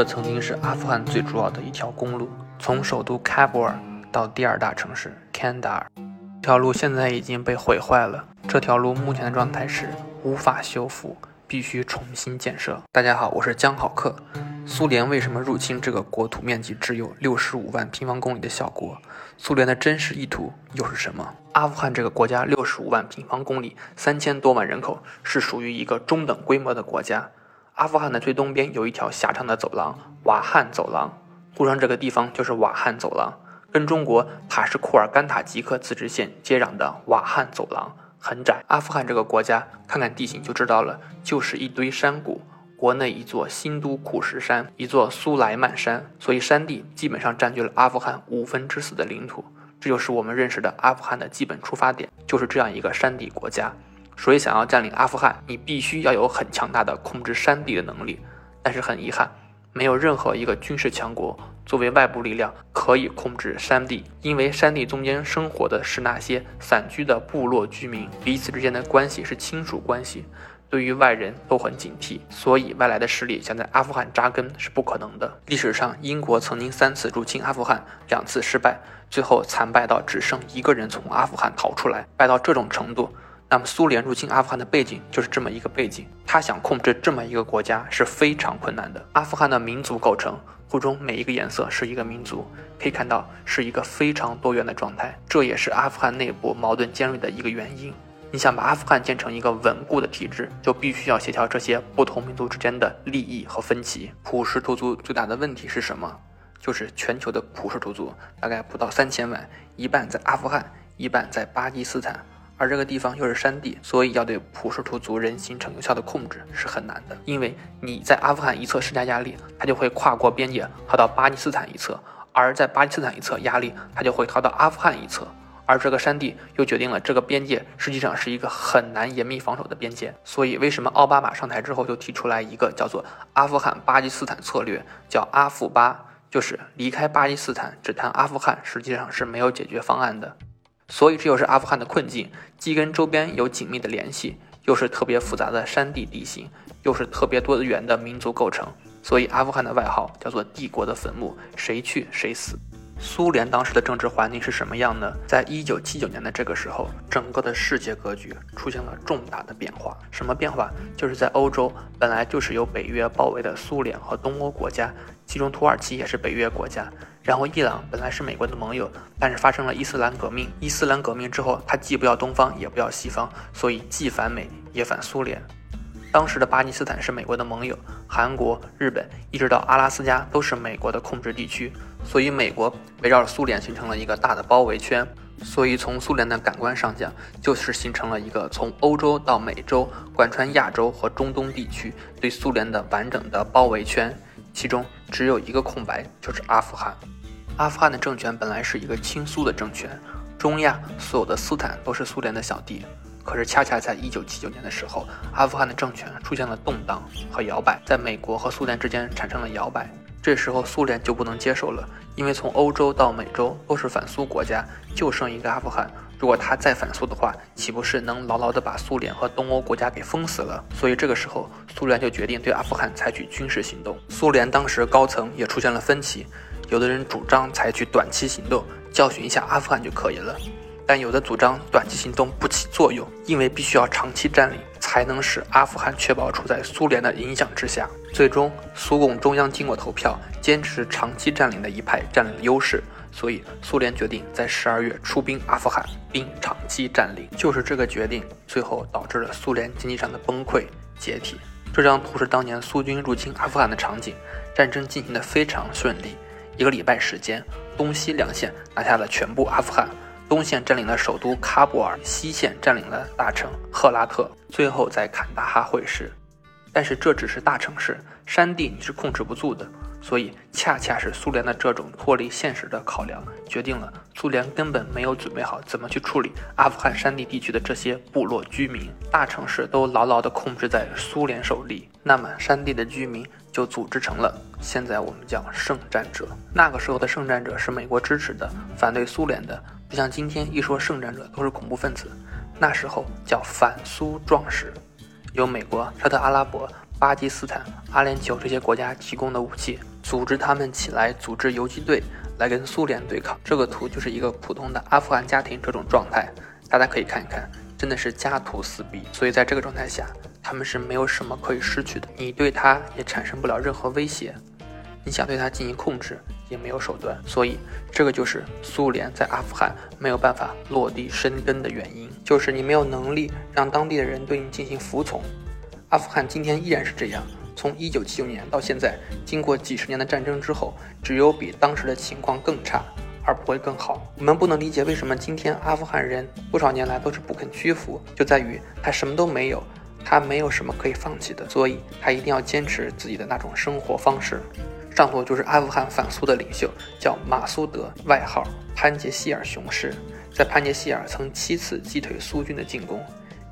这曾经是阿富汗最主要的一条公路，从首都喀布尔到第二大城市坎达尔。这条路现在已经被毁坏了，这条路目前的状态是无法修复，必须重新建设。大家好，我是江好客。苏联为什么入侵这个国土面积只有六十五万平方公里的小国？苏联的真实意图又是什么？阿富汗这个国家六十五万平方公里，三千多万人口，是属于一个中等规模的国家。阿富汗的最东边有一条狭长的走廊——瓦罕走廊，路上这个地方就是瓦罕走廊，跟中国塔什库尔干塔吉克自治县接壤的瓦罕走廊很窄。阿富汗这个国家，看看地形就知道了，就是一堆山谷，国内一座新都库什山，一座苏莱曼山，所以山地基本上占据了阿富汗五分之四的领土。这就是我们认识的阿富汗的基本出发点，就是这样一个山地国家。所以，想要占领阿富汗，你必须要有很强大的控制山地的能力。但是很遗憾，没有任何一个军事强国作为外部力量可以控制山地，因为山地中间生活的是那些散居的部落居民，彼此之间的关系是亲属关系，对于外人都很警惕，所以外来的势力想在阿富汗扎根是不可能的。历史上，英国曾经三次入侵阿富汗，两次失败，最后惨败到只剩一个人从阿富汗逃出来，败到这种程度。那么，苏联入侵阿富汗的背景就是这么一个背景。他想控制这么一个国家是非常困难的。阿富汗的民族构成，图中每一个颜色是一个民族，可以看到是一个非常多元的状态。这也是阿富汗内部矛盾尖锐的一个原因。你想把阿富汗建成一个稳固的体制，就必须要协调这些不同民族之间的利益和分歧。普什图族最大的问题是什么？就是全球的普什图族大概不到三千万，一半在阿富汗，一半在巴基斯坦。而这个地方又是山地，所以要对普什图族人形成有效的控制是很难的。因为你在阿富汗一侧施加压力，他就会跨过边界逃到巴基斯坦一侧；而在巴基斯坦一侧压力，他就会逃到阿富汗一侧。而这个山地又决定了这个边界实际上是一个很难严密防守的边界。所以，为什么奥巴马上台之后就提出来一个叫做阿富汗巴基斯坦策略，叫阿富巴，就是离开巴基斯坦只谈阿富汗，实际上是没有解决方案的。所以这就是阿富汗的困境，既跟周边有紧密的联系，又是特别复杂的山地地形，又是特别多元的民族构成。所以阿富汗的外号叫做“帝国的坟墓”，谁去谁死。苏联当时的政治环境是什么样呢？在一九七九年的这个时候，整个的世界格局出现了重大的变化。什么变化？就是在欧洲本来就是由北约包围的苏联和东欧国家，其中土耳其也是北约国家。然后伊朗本来是美国的盟友，但是发生了伊斯兰革命。伊斯兰革命之后，他既不要东方，也不要西方，所以既反美也反苏联。当时的巴基斯坦是美国的盟友，韩国、日本一直到阿拉斯加都是美国的控制地区。所以，美国围绕着苏联形成了一个大的包围圈。所以，从苏联的感官上讲，就是形成了一个从欧洲到美洲，贯穿亚洲和中东地区对苏联的完整的包围圈。其中只有一个空白，就是阿富汗。阿富汗的政权本来是一个亲苏的政权，中亚所有的斯坦都是苏联的小弟。可是，恰恰在1979年的时候，阿富汗的政权出现了动荡和摇摆，在美国和苏联之间产生了摇摆。这时候苏联就不能接受了，因为从欧洲到美洲都是反苏国家，就剩一个阿富汗。如果他再反苏的话，岂不是能牢牢地把苏联和东欧国家给封死了？所以这个时候，苏联就决定对阿富汗采取军事行动。苏联当时高层也出现了分歧，有的人主张采取短期行动，教训一下阿富汗就可以了。但有的主张短期行动不起作用，因为必须要长期占领，才能使阿富汗确保处在苏联的影响之下。最终，苏共中央经过投票，坚持长期占领的一派占领了优势，所以苏联决定在十二月出兵阿富汗，并长期占领。就是这个决定，最后导致了苏联经济上的崩溃解体。这张图是当年苏军入侵阿富汗的场景，战争进行的非常顺利，一个礼拜时间，东西两线拿下了全部阿富汗。东线占领了首都喀布尔，西线占领了大城赫拉特，最后在坎大哈会师。但是这只是大城市，山地你是控制不住的。所以，恰恰是苏联的这种脱离现实的考量，决定了苏联根本没有准备好怎么去处理阿富汗山地地区的这些部落居民。大城市都牢牢地控制在苏联手里，那么山地的居民就组织成了现在我们叫圣战者。那个时候的圣战者是美国支持的，反对苏联的。就像今天一说圣战者都是恐怖分子，那时候叫反苏壮士，由美国、沙特阿拉伯、巴基斯坦、阿联酋这些国家提供的武器，组织他们起来组织游击队来跟苏联对抗。这个图就是一个普通的阿富汗家庭这种状态，大家可以看一看，真的是家徒四壁。所以在这个状态下，他们是没有什么可以失去的，你对他也产生不了任何威胁，你想对他进行控制也没有手段。所以这个就是苏联在阿富汗没有办法落地生根的原因，就是你没有能力让当地的人对你进行服从。阿富汗今天依然是这样。从一九七九年到现在，经过几十年的战争之后，只有比当时的情况更差，而不会更好。我们不能理解为什么今天阿富汗人多少年来都是不肯屈服，就在于他什么都没有，他没有什么可以放弃的，所以他一定要坚持自己的那种生活方式。上头就是阿富汗反苏的领袖，叫马苏德，外号潘杰希尔雄狮。在潘杰希尔曾七次击退苏军的进攻。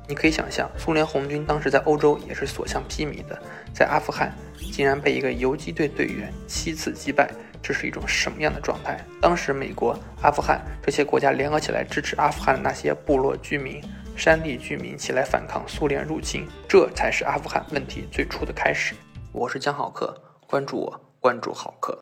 你可以想象，苏联红军当时在欧洲也是所向披靡的，在阿富汗竟然被一个游击队队员七次击败，这是一种什么样的状态？当时美国、阿富汗这些国家联合起来支持阿富汗的那些部落居民、山地居民起来反抗苏联入侵，这才是阿富汗问题最初的开始。我是江好客，关注我，关注好客。